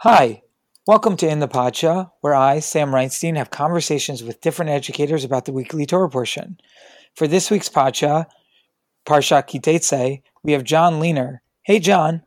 Hi, welcome to In the Parsha, where I, Sam Reinstein, have conversations with different educators about the weekly Torah portion. For this week's Parsha, Parsha Kitetse, we have John Leaner. Hey, John.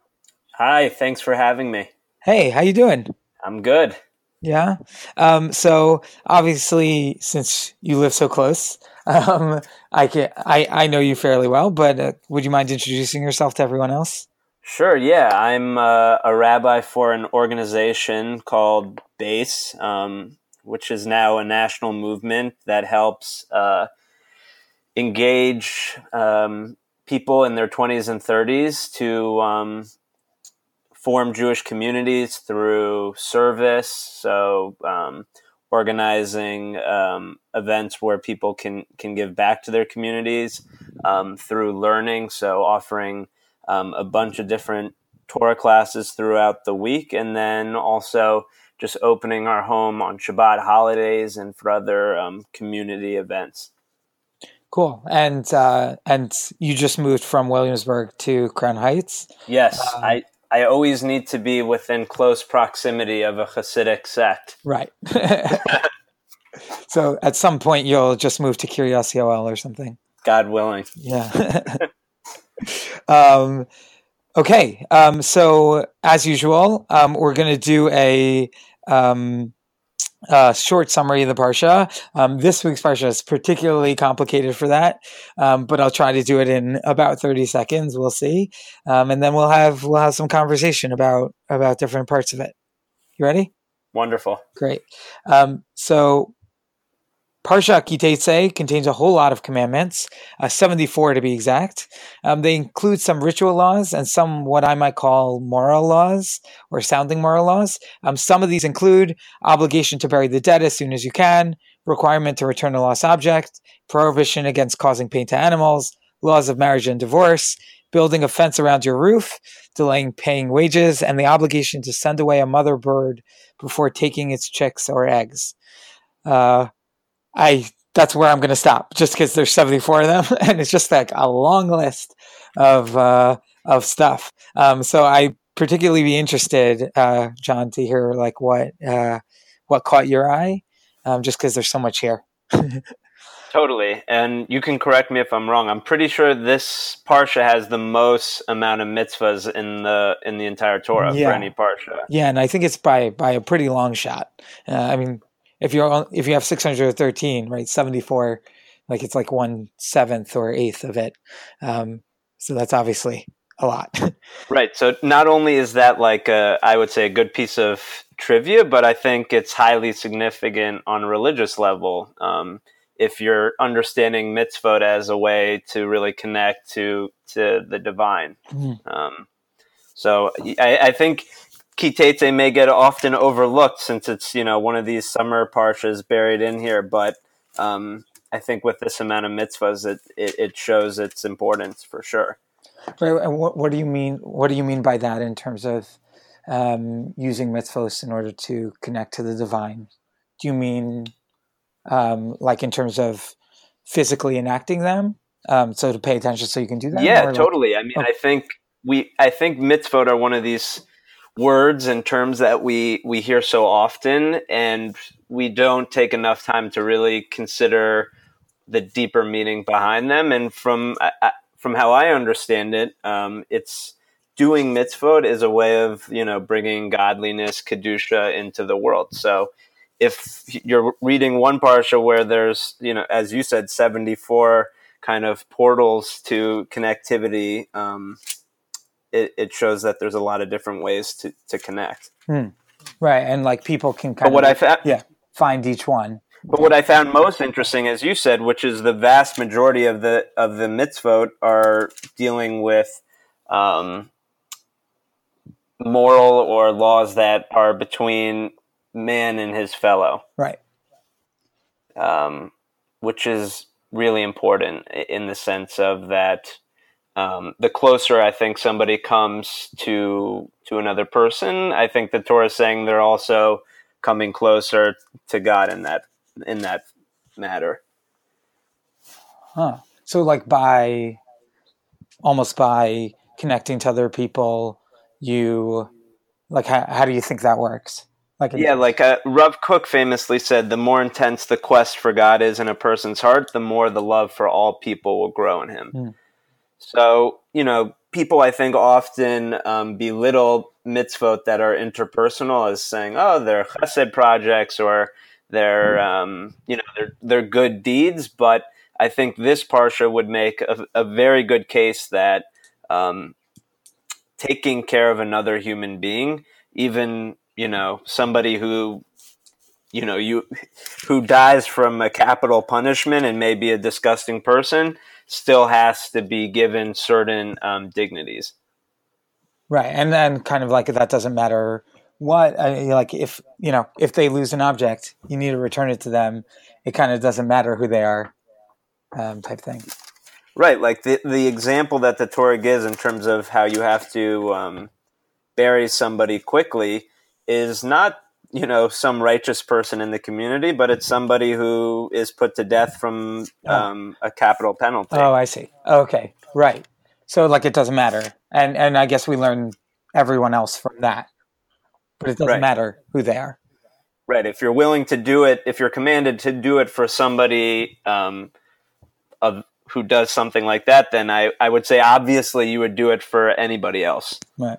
Hi, thanks for having me. Hey, how you doing? I'm good. Yeah. Um, so obviously, since you live so close, um, I can I, I know you fairly well. But uh, would you mind introducing yourself to everyone else? Sure. Yeah, I'm uh, a rabbi for an organization called BASE, um, which is now a national movement that helps uh, engage um, people in their 20s and 30s to um, form Jewish communities through service. So, um, organizing um, events where people can can give back to their communities um, through learning. So, offering um, a bunch of different Torah classes throughout the week, and then also just opening our home on Shabbat holidays and for other um, community events. Cool. And uh, and you just moved from Williamsburg to Crown Heights. Yes, um, I I always need to be within close proximity of a Hasidic sect. Right. so at some point you'll just move to Kiryas Yoel or something. God willing. Yeah. um, okay. Um, so as usual, um, we're going to do a um, uh, short summary of the parsha. Um, this week's parsha is particularly complicated for that, um, but I'll try to do it in about thirty seconds. We'll see, um, and then we'll have we'll have some conversation about about different parts of it. You ready? Wonderful. Great. Um, so Parsha Kitetse contains a whole lot of commandments, uh, 74 to be exact. Um, they include some ritual laws and some what I might call moral laws or sounding moral laws. Um, some of these include obligation to bury the dead as soon as you can, requirement to return a lost object, prohibition against causing pain to animals, laws of marriage and divorce, building a fence around your roof, delaying paying wages, and the obligation to send away a mother bird before taking its chicks or eggs. Uh, I that's where I'm going to stop, just because there's 74 of them, and it's just like a long list of uh, of stuff. Um, so I particularly be interested, uh, John, to hear like what uh, what caught your eye, um, just because there's so much here. totally, and you can correct me if I'm wrong. I'm pretty sure this parsha has the most amount of mitzvahs in the in the entire Torah yeah. for any parsha. Yeah, and I think it's by by a pretty long shot. Uh, I mean, if you're on, if you have 613 right 74 like it's like one seventh or eighth of it. Um, so that's obviously a lot. Right. So not only is that like a, I would say a good piece of trivia but i think it's highly significant on a religious level. Um, if you're understanding mitzvot as a way to really connect to to the divine. Mm. um, so I, I think Kitetse may get often overlooked since it's you know one of these summer parshas buried in here, but um, I think with this amount of mitzvahs, it, it, it shows its importance for sure. Right. And what, what do you mean? What do you mean by that in terms of um, using mitzvahs in order to connect to the divine? Do you mean um, like in terms of physically enacting them? Um, so to pay attention, so you can do that. Yeah, totally. Like, I mean, oh. I think we, I think mitzvot are one of these words and terms that we we hear so often and we don't take enough time to really consider the deeper meaning behind them. And from from how I understand it um, it's doing mitzvot is a way of you know bringing godliness kedusha into the world. So if you're reading one parsha where there's you know as you said 74 kind of portals to connectivity um, it, it shows that there's a lot of different ways to, to connect. Hmm. Right. And like people can kind but what of, I found, yeah, find each one. But what I found most interesting, as you said, which is the vast majority of the of the mitzvot are dealing with um, moral or laws that are between man and his fellow. Right. Um, which is really important in the sense of that um, the closer I think somebody comes to to another person, I think the Torah is saying they're also coming closer to God in that in that matter. Huh. So like by almost by connecting to other people, you like how, how do you think that works? Like yeah, like uh, Rav Kook famously said, the more intense the quest for God is in a person's heart, the more the love for all people will grow in him. Mm. So, you know, people I think often um, belittle mitzvot that are interpersonal as saying, oh, they're chesed projects or they're, hmm. um, you know, they're, they're good deeds. But I think this parsha would make a, a very good case that um, taking care of another human being, even you know somebody who you know you who dies from a capital punishment and may be a disgusting person still has to be given certain um, dignities. Right and then kind of like that doesn't matter what uh, like if you know if they lose an object you need to return it to them. It kind of doesn't matter who they are um, type thing. Right like the, the example that the torah gives in terms of how you have to um, bury somebody quickly is not you know some righteous person in the community, but it's somebody who is put to death from oh. um, a capital penalty. Oh, I see. Okay, right. So like it doesn't matter, and and I guess we learn everyone else from that, but it doesn't right. matter who they are. Right. If you're willing to do it, if you're commanded to do it for somebody um, of who does something like that, then I, I would say obviously you would do it for anybody else. Right.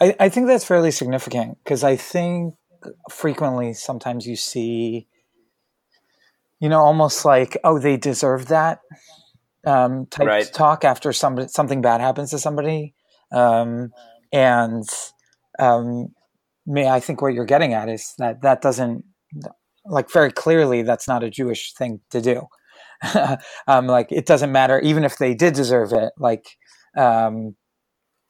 I, I think that's fairly significant because I think frequently sometimes you see, you know, almost like, oh, they deserve that um, type right. talk after somebody, something bad happens to somebody. Um, and um, may I think what you're getting at is that that doesn't, like, very clearly, that's not a Jewish thing to do. um, like, it doesn't matter, even if they did deserve it, like, um,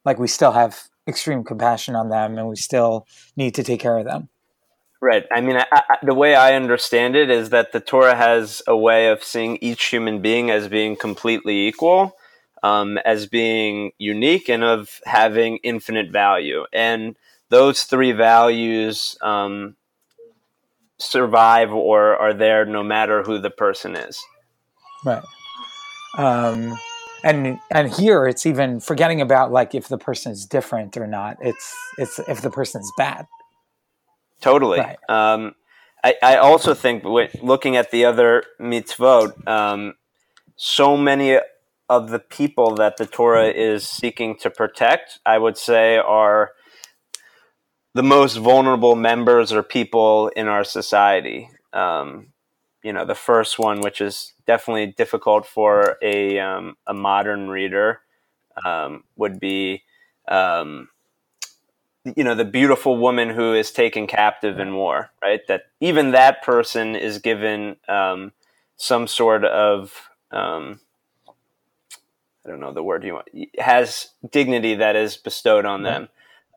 like we still have extreme compassion on them and we still need to take care of them. Right. I mean, I, I, the way I understand it is that the Torah has a way of seeing each human being as being completely equal, um, as being unique, and of having infinite value. And those three values um, survive or are there no matter who the person is. Right. Um, and and here it's even forgetting about like if the person is different or not it's it's if the person is bad totally right. um, I, I also think looking at the other mitzvot um, so many of the people that the torah is seeking to protect i would say are the most vulnerable members or people in our society um, you know the first one which is definitely difficult for a um, a modern reader um, would be um, you know the beautiful woman who is taken captive in war right? That even that person is given um, some sort of um, I don't know the word you want has dignity that is bestowed on them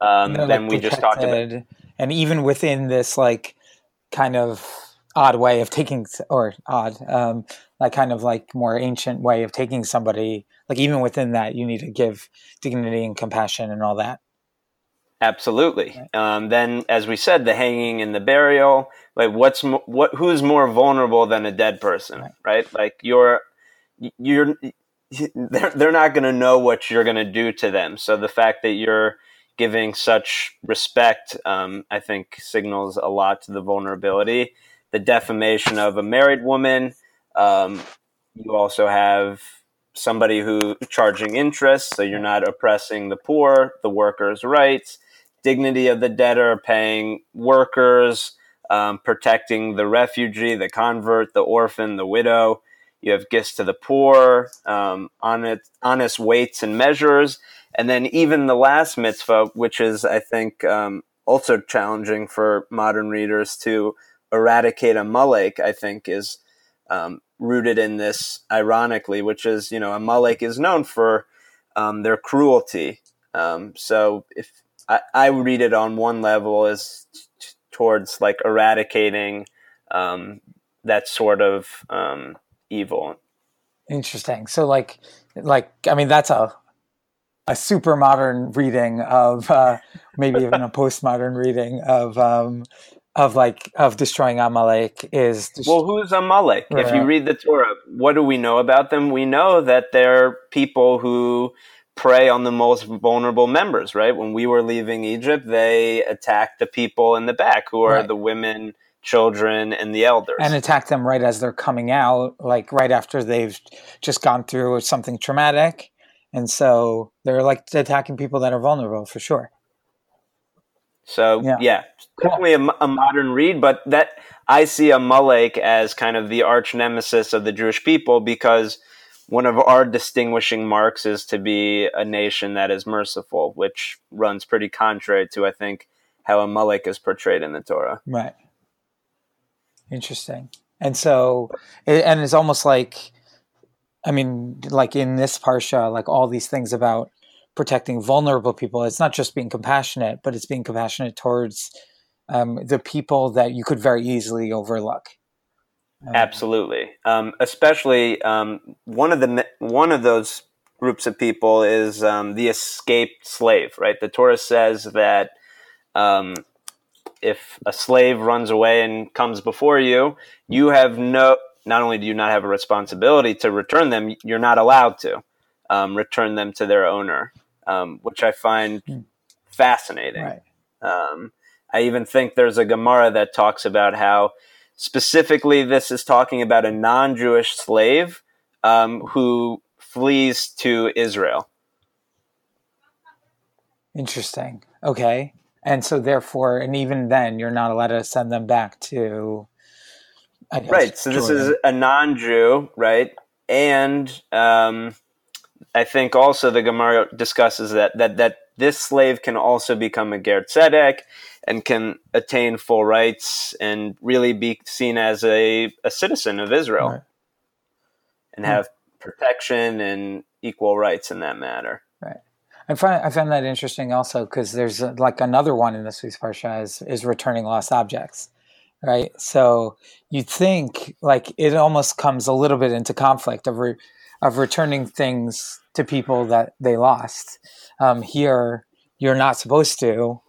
um, then like we just talked about. and even within this like kind of odd way of taking or odd um, that kind of like more ancient way of taking somebody like even within that you need to give dignity and compassion and all that absolutely right. um, then as we said the hanging and the burial like what's mo- what who's more vulnerable than a dead person right, right? like you're you're they're, they're not going to know what you're going to do to them so the fact that you're giving such respect um, i think signals a lot to the vulnerability the defamation of a married woman. Um, you also have somebody who charging interest, so you're not oppressing the poor, the workers' rights, dignity of the debtor, paying workers, um, protecting the refugee, the convert, the orphan, the widow. You have gifts to the poor, um, honest, honest weights and measures, and then even the last mitzvah, which is, I think, um, also challenging for modern readers to eradicate Amalek, I think, is um, rooted in this, ironically, which is, you know, Amalek is known for um, their cruelty. Um, so if I, I, read it on one level as t- towards like eradicating um, that sort of um, evil. Interesting. So like, like, I mean, that's a, a super modern reading of uh, maybe even a postmodern reading of um, of like of destroying Amalek is dest- well, who's Amalek? Right. If you read the Torah, what do we know about them? We know that they're people who prey on the most vulnerable members, right? When we were leaving Egypt, they attacked the people in the back who are right. the women, children, and the elders. And attack them right as they're coming out, like right after they've just gone through something traumatic. And so they're like attacking people that are vulnerable for sure. So yeah, yeah definitely a, a, modern read, but that I see Amalek as kind of the arch nemesis of the Jewish people because one of our distinguishing marks is to be a nation that is merciful, which runs pretty contrary to I think how Amalek is portrayed in the Torah. Right. Interesting. And so, and it's almost like, I mean, like in this parsha, like all these things about protecting vulnerable people. It's not just being compassionate, but it's being compassionate towards um, the people that you could very easily overlook. Um, Absolutely, um, especially um, one of the one of those groups of people is um, the escaped slave. Right, the Torah says that um, if a slave runs away and comes before you, you have no. Not only do you not have a responsibility to return them, you're not allowed to return them to their owner um, which I find mm. fascinating. Right. Um, I even think there's a Gemara that talks about how specifically this is talking about a non Jewish slave um, who flees to Israel. Interesting. Okay. And so, therefore, and even then, you're not allowed to send them back to. Guess, right. So, Jordan. this is a non Jew, right? And um, I think also the Gemara discusses that that that this slave can also become a ger tzedek and can attain full rights and really be seen as a, a citizen of Israel right. and have protection and equal rights in that matter. Right. I find I find that interesting also because there's a, like another one in this week's parsha is is returning lost objects, right? So you'd think like it almost comes a little bit into conflict of. Re- of returning things to people that they lost. Um, here, you're not supposed to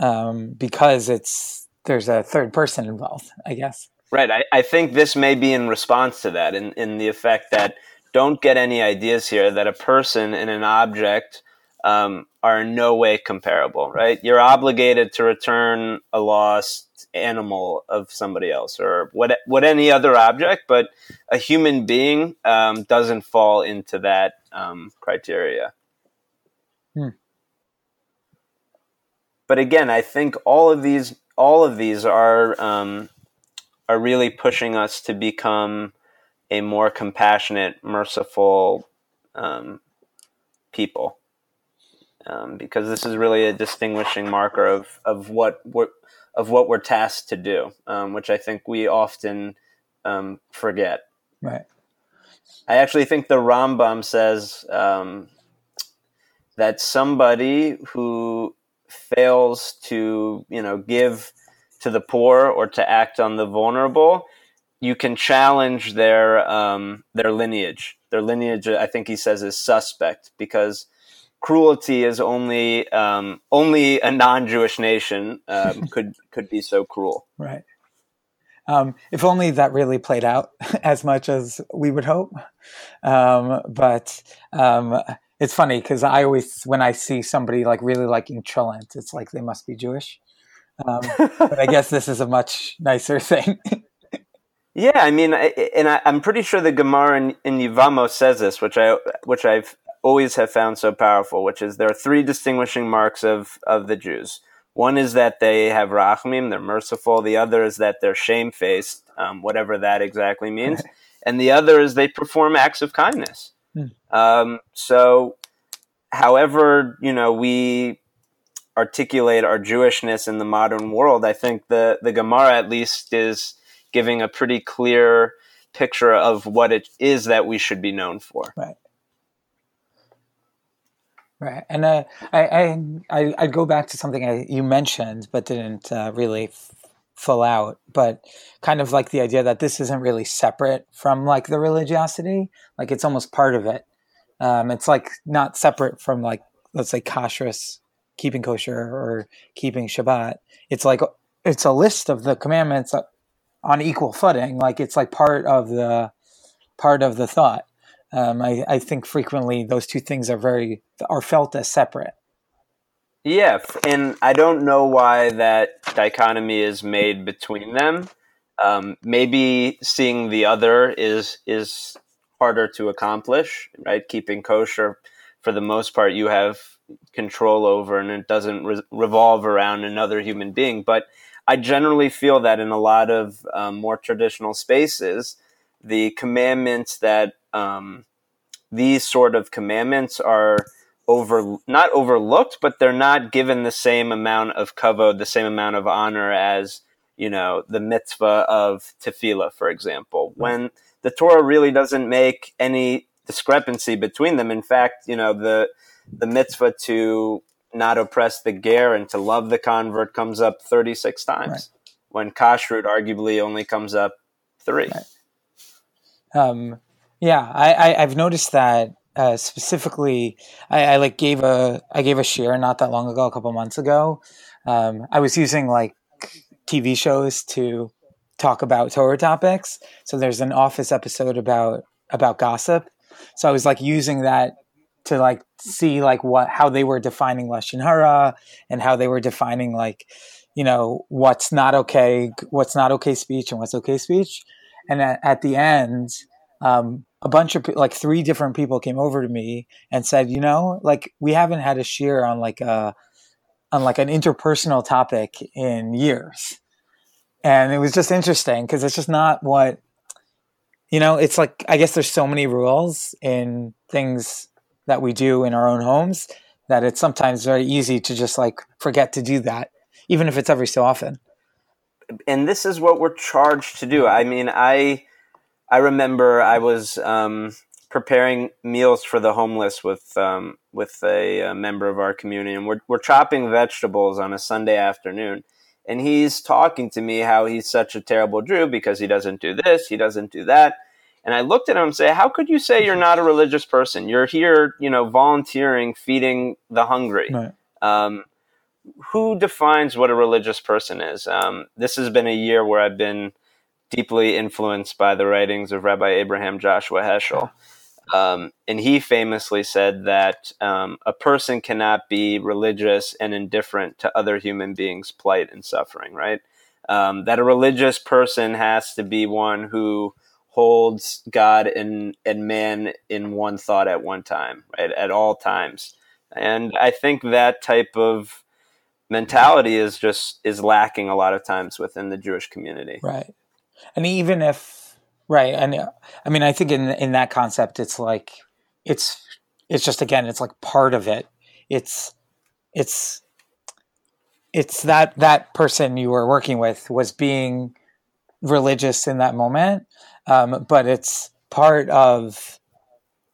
um, because it's there's a third person involved. I guess. Right. I, I think this may be in response to that, in in the effect that don't get any ideas here that a person and an object um, are in no way comparable. Right. You're obligated to return a lost animal of somebody else or what what any other object, but a human being um, doesn't fall into that um, criteria. Hmm. But again, I think all of these all of these are um, are really pushing us to become a more compassionate, merciful um, people. Um, because this is really a distinguishing marker of, of what what of what we're tasked to do, um, which I think we often um, forget. Right. I actually think the Rambam says um, that somebody who fails to, you know, give to the poor or to act on the vulnerable, you can challenge their um, their lineage. Their lineage, I think he says, is suspect because cruelty is only um, only a non-Jewish nation um, could could be so cruel. Right. Um, if only that really played out as much as we would hope. Um, but um, it's funny because I always, when I see somebody like really liking cholent, it's like they must be Jewish. Um, but I guess this is a much nicer thing. yeah, I mean, I, and I, am pretty sure the Gemara in, in Yevamos says this, which I which I've always have found so powerful, which is there are three distinguishing marks of, of the Jews. One is that they have rachmim, they're merciful. The other is that they're shamefaced, um, whatever that exactly means. And the other is they perform acts of kindness. Hmm. Um, so, however, you know, we articulate our Jewishness in the modern world, I think the, the Gemara at least is giving a pretty clear picture of what it is that we should be known for. Right. Right, and uh, I, I I go back to something I, you mentioned but didn't uh, really f- fill out, but kind of like the idea that this isn't really separate from like the religiosity, like it's almost part of it. Um, it's like not separate from like let's say kashrus, keeping kosher or keeping Shabbat. It's like it's a list of the commandments on equal footing. Like it's like part of the part of the thought. Um, I, I think frequently those two things are very are felt as separate. Yeah, and I don't know why that dichotomy is made between them. Um, maybe seeing the other is is harder to accomplish, right? Keeping kosher, for the most part, you have control over, and it doesn't re- revolve around another human being. But I generally feel that in a lot of um, more traditional spaces, the commandments that um, these sort of commandments are over not overlooked, but they're not given the same amount of kavod, the same amount of honor as you know the mitzvah of tefillah, for example. When the Torah really doesn't make any discrepancy between them. In fact, you know the the mitzvah to not oppress the ger and to love the convert comes up 36 times right. when kashrut arguably only comes up three right. um, yeah I, I, have noticed that uh, specifically I, I, like gave a i gave a share not that long ago a couple months ago. Um, i was using like tv shows to talk about torah topics. So there's an office episode about about gossip. So i was like using that to like see like what how they were defining lashon hara and how they were defining like you know what's not okay what's not okay speech and what's okay speech. And at, at the end um, a bunch of like three different people came over to me and said you know like we haven't had a share on like a on like an interpersonal topic in years and it was just interesting because it's just not what you know it's like i guess there's so many rules in things that we do in our own homes that it's sometimes very easy to just like forget to do that, even if it's every so often. And this is what we're charged to do. I mean, I I remember I was um, preparing meals for the homeless with um, with a, a, member of our community, and we're we're chopping vegetables on a Sunday afternoon, and he's talking to me how he's such a terrible Jew because he doesn't do this, he doesn't do that, and I looked at him and say, "How could you say you're not a religious person? You're here, you know, volunteering, feeding the hungry." Right. Um, who defines what a religious person is? Um, this has been a year where I've been deeply influenced by the writings of Rabbi Abraham Joshua Heschel. Um, and he famously said that um, a person cannot be religious and indifferent to other human beings' plight and suffering, right? Um, that a religious person has to be one who holds God and and man in one thought at one time, right? At all times. And I think that type of mentality is just is lacking a lot of times within the Jewish community. Right. And even if right, and I mean I think in in that concept it's like it's it's just again it's like part of it. It's it's it's that that person you were working with was being religious in that moment um, but it's part of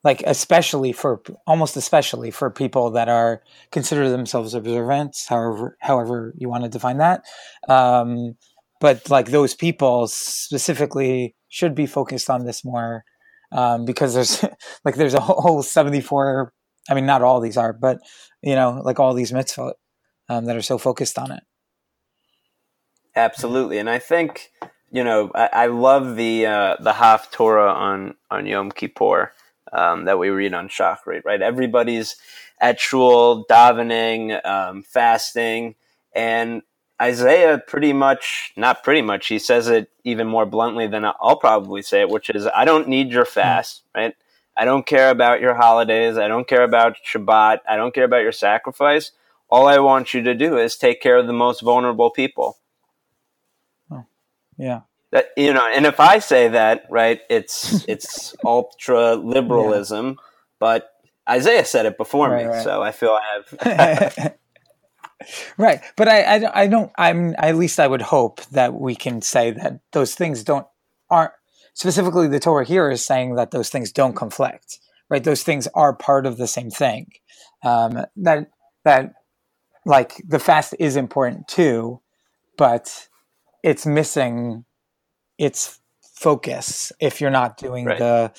like especially for almost especially for people that are consider themselves observant however however you want to define that um, but like those people specifically should be focused on this more um, because there's like there's a whole 74 i mean not all these are but you know like all these mitzvot um, that are so focused on it absolutely and i think you know, I, I love the uh, the Haftorah on on Yom Kippur um, that we read on Shachrit. Right, everybody's at shul davening, um, fasting, and Isaiah pretty much, not pretty much, he says it even more bluntly than I'll probably say it, which is, I don't need your hmm. fast, right? I don't care about your holidays. I don't care about Shabbat. I don't care about your sacrifice. All I want you to do is take care of the most vulnerable people. Oh, yeah. That you know, and if I say that, right, it's it's ultra liberalism, yeah. but Isaiah said it before right, me, right. so I feel I have. right, but I, I, I don't. I'm at least I would hope that we can say that those things don't aren't specifically the Torah here is saying that those things don't conflict. Right, those things are part of the same thing. Um, that that like the fast is important too, but it's missing its focus if you're not doing right. the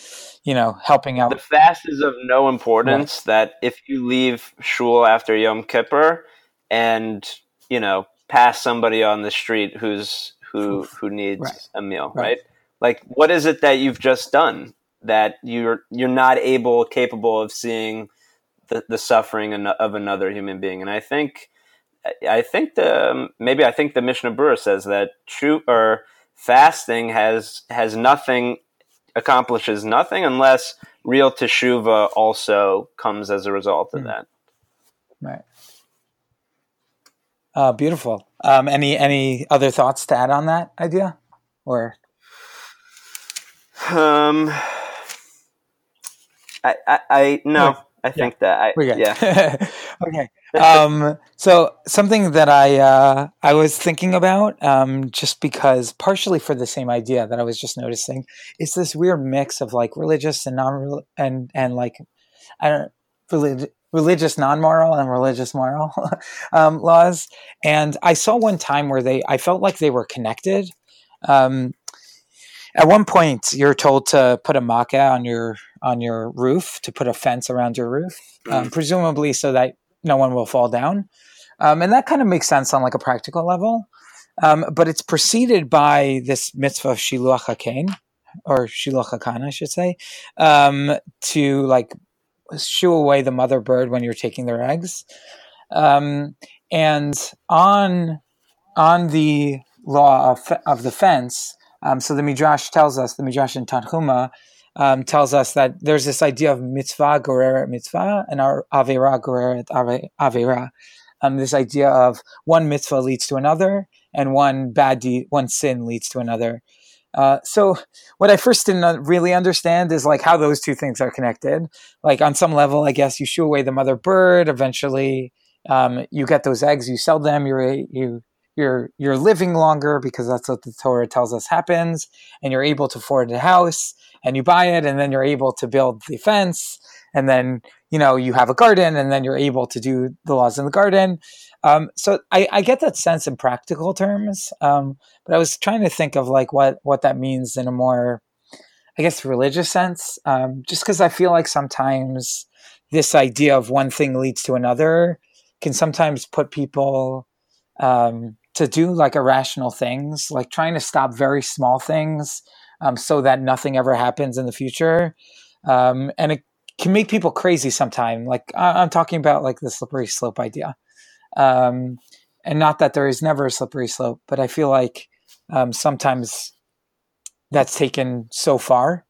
you know helping out the fast is of no importance right. that if you leave shul after yom kippur and you know pass somebody on the street who's who who needs right. a meal right. like what is it that you've just done that you're you're not able capable of seeing the, the suffering of another human being and i think i think the maybe i think the mishnah Berurah says that true or fasting has has nothing accomplishes nothing unless real teshuva also comes as a result of mm. that right uh, beautiful um, any any other thoughts to add on that idea or um I, I, I no, I think yeah. that I, we yeah. okay. Um, so something that I uh, I was thinking about, um, just because partially for the same idea that I was just noticing, is this weird mix of like religious and non and and like I don't relig- religious non-moral and religious moral um, laws. And I saw one time where they I felt like they were connected. Um, at one point, you're told to put a ma'akeh on your on your roof to put a fence around your roof, um, mm. presumably so that no one will fall down. Um, and that kind of makes sense on like a practical level. Um, but it's preceded by this mitzvah of shiluach hakein, or shiluach hakan, I should say, um, to like shoo away the mother bird when you're taking their eggs. Um, and on on the law of, of the fence, um, so the Midrash tells us, the Midrash in Tanhuma um, tells us that there's this idea of mitzvah goreret mitzvah and our avera goreret avera. Um, this idea of one mitzvah leads to another and one bad deed, one sin leads to another. Uh, so what I first didn't really understand is like how those two things are connected. Like on some level, I guess you shoo away the mother bird. Eventually, um, you get those eggs, you sell them, you you you're you're living longer because that's what the Torah tells us happens, and you're able to afford a house, and you buy it, and then you're able to build the fence, and then you know you have a garden, and then you're able to do the laws in the garden. Um, so I, I, get that sense in practical terms, um, but I was trying to think of like what what that means in a more, I guess, religious sense. Um, just because I feel like sometimes this idea of one thing leads to another can sometimes put people um, to do like irrational things, like trying to stop very small things um, so that nothing ever happens in the future. Um, and it can make people crazy sometimes. Like I- am talking about like the slippery slope idea. Um, and not that there is never a slippery slope, but I feel like um, sometimes that's taken so far.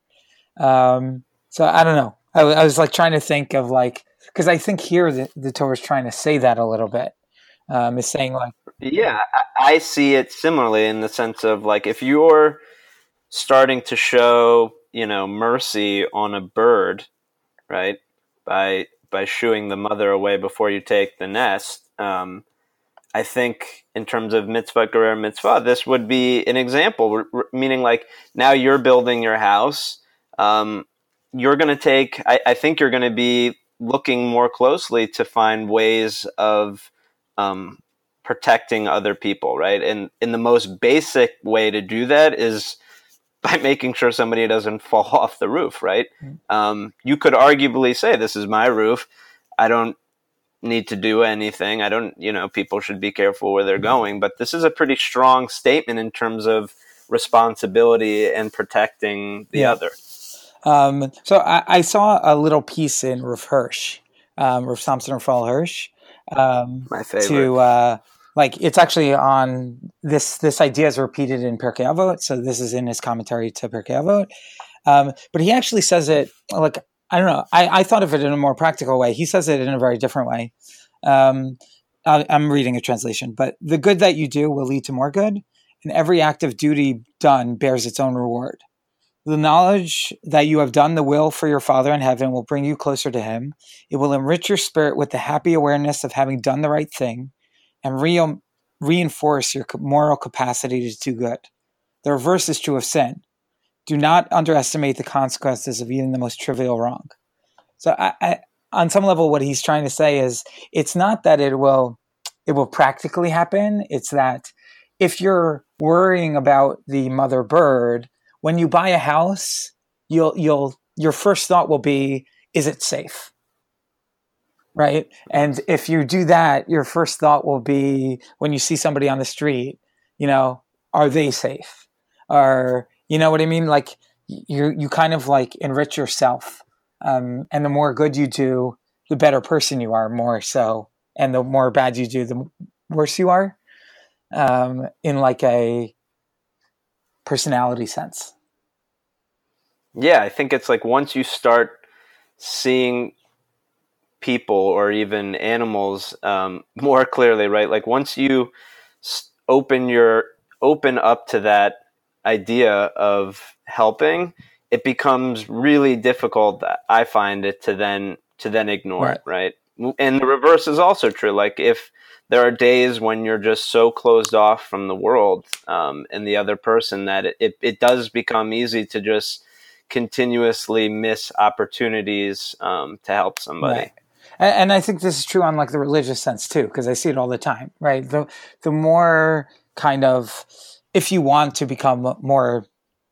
Um, so I don't know. I, I, was like trying to think of like, because I think here the, the Torah is trying to say that a little bit. Um, is saying like yeah, I, see it similarly in the sense of like if you're starting to show, you know, mercy on a bird, right? By by shooing the mother away before you take the nest. Um, I think in terms of mitzvah gerer mitzvah, this would be an example, meaning like now you're building your house. Um, you're going to take, I, I, think you're going to be looking more closely to find ways of um, protecting other people, right? And in the most basic way to do that is by making sure somebody doesn't fall off the roof, right? Mm-hmm. Um, you could arguably say, "This is my roof. I don't need to do anything. I don't, you know, people should be careful where they're going." But this is a pretty strong statement in terms of responsibility and protecting the yeah. other. Um, so I, I, saw a little piece in Rav Hirsch, um, Thompson Samson Raphael Hirsch, um, my favorite. To uh, like, it's actually on this. This idea is repeated in Pirkei Avot, so this is in his commentary to Pirkei Avot. Um, but he actually says it like I don't know. I, I thought of it in a more practical way. He says it in a very different way. Um, I, I'm reading a translation, but the good that you do will lead to more good, and every act of duty done bears its own reward. The knowledge that you have done the will for your Father in heaven will bring you closer to Him. It will enrich your spirit with the happy awareness of having done the right thing and re- reinforce your moral capacity to do good. The reverse is true of sin. Do not underestimate the consequences of even the most trivial wrong. So, I, I, on some level, what he's trying to say is it's not that it will it will practically happen. It's that if you're worrying about the mother bird when you buy a house, you'll you'll your first thought will be, is it safe? Right? And if you do that, your first thought will be when you see somebody on the street, you know, are they safe? Or you know what I mean? Like you you kind of like enrich yourself, um, and the more good you do, the better person you are. More so, and the more bad you do, the worse you are. Um, in like a personality sense. Yeah, I think it's like once you start seeing people or even animals um, more clearly, right? Like once you open your open up to that idea of helping, it becomes really difficult. I find it to then to then ignore right. it, right? And the reverse is also true. Like if there are days when you're just so closed off from the world um, and the other person that it, it, it, does become easy to just continuously miss opportunities um, to help somebody. Right. And, and, I think this is true on like the religious sense too, because I see it all the time, right? The the more kind of if you want to become more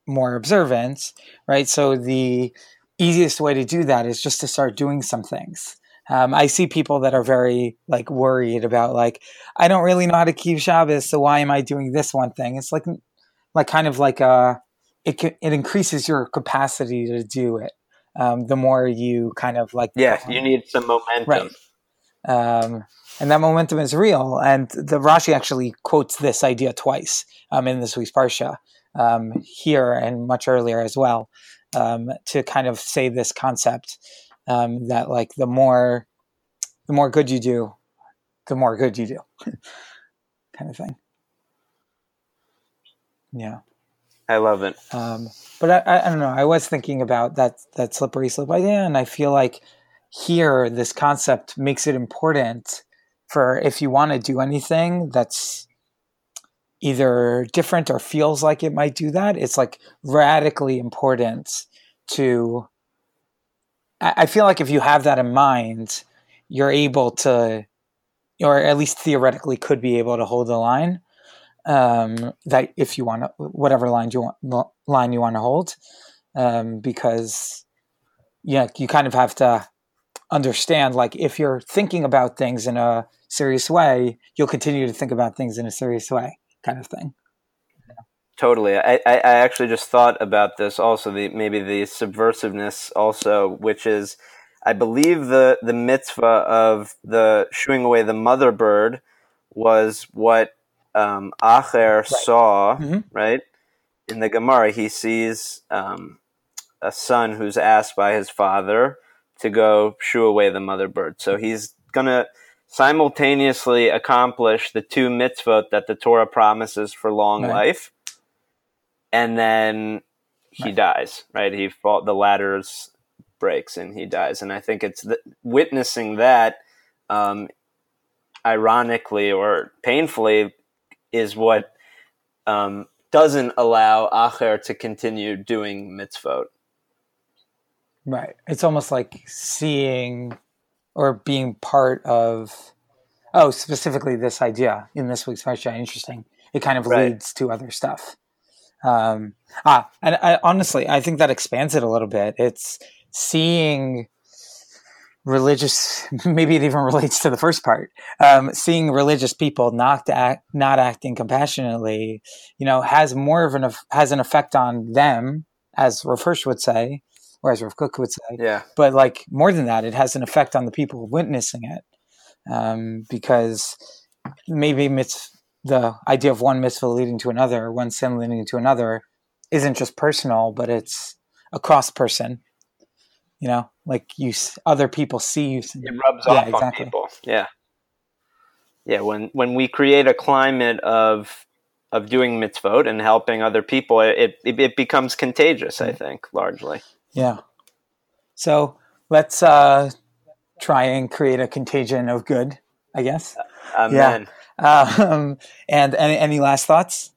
more observant, right? So the easiest way to do that is just to start doing some things. Um, I see people that are very like worried about like I don't really know how to keep Shabbos, so why am I doing this one thing? It's like like kind of like a uh, it it increases your capacity to do it. Um, the more you kind of like yeah, you need some momentum, right? Um, and that momentum is real. And the Rashi actually quotes this idea twice um, in this week's parsha um, here and much earlier as well um, to kind of say this concept um, that like the more the more good you do, the more good you do, kind of thing. Yeah, I love it. Um, but I, I don't know. I was thinking about that that slippery slope idea, and I feel like here this concept makes it important for if you want to do anything that's either different or feels like it might do that. It's like radically important to I feel like if you have that in mind, you're able to, or at least theoretically could be able to hold the line. Um, that if you want to, whatever line you want, line you want to hold, um, because yeah, you kind of have to understand. Like if you're thinking about things in a serious way, you'll continue to think about things in a serious way, kind of thing. Totally. I, I actually just thought about this also, the maybe the subversiveness also, which is I believe the, the mitzvah of the shooing away the mother bird was what um, Acher right. saw, mm-hmm. right? In the Gemara, he sees um, a son who's asked by his father to go shoo away the mother bird. So he's going to simultaneously accomplish the two mitzvot that the Torah promises for long right. life and then he right. dies. Right, he fall the ladders breaks and he dies, and I think it's the, witnessing that, um, ironically or painfully, is what um, doesn't allow Acher to continue doing mitzvot. Right. It's almost like seeing or being part of. Oh, specifically this idea in this week's parsha. Interesting. It kind of right. leads to other stuff. Um, ah, and I, honestly, I think that expands it a little bit. It's seeing religious, maybe it even relates to the first part. Um, seeing religious people not act, not acting compassionately, you know, has more of an has an effect on them, as Rav would say, or as Rav Kook would say. Yeah. But like more than that, it has an effect on the people witnessing it, um, because maybe it's the idea of one mitzvah leading to another, one sin leading to another, isn't just personal, but it's across person. You know, like you, other people see you. It rubs yeah, off exactly. on people. Yeah, yeah. When when we create a climate of of doing mitzvot and helping other people, it it, it becomes contagious. I think largely. Yeah. So let's uh, try and create a contagion of good. I guess. Amen. Yeah. Um, and any, any last thoughts?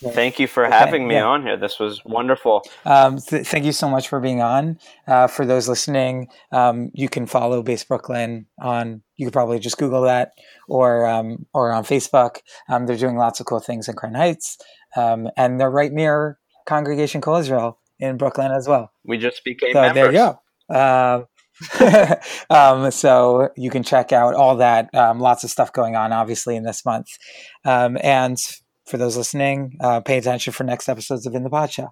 Thank you for okay, having me yeah. on here. This was wonderful. Um, th- thank you so much for being on. Uh, for those listening, um, you can follow Base Brooklyn on. You could probably just Google that, or um, or on Facebook. Um, they're doing lots of cool things in Crown Heights, um, and they're right near Congregation Kol Israel in Brooklyn as well. We just became so members. There you go. Uh, um, so you can check out all that. Um, lots of stuff going on, obviously, in this month. Um, and for those listening, uh, pay attention for next episodes of In the Pod Show.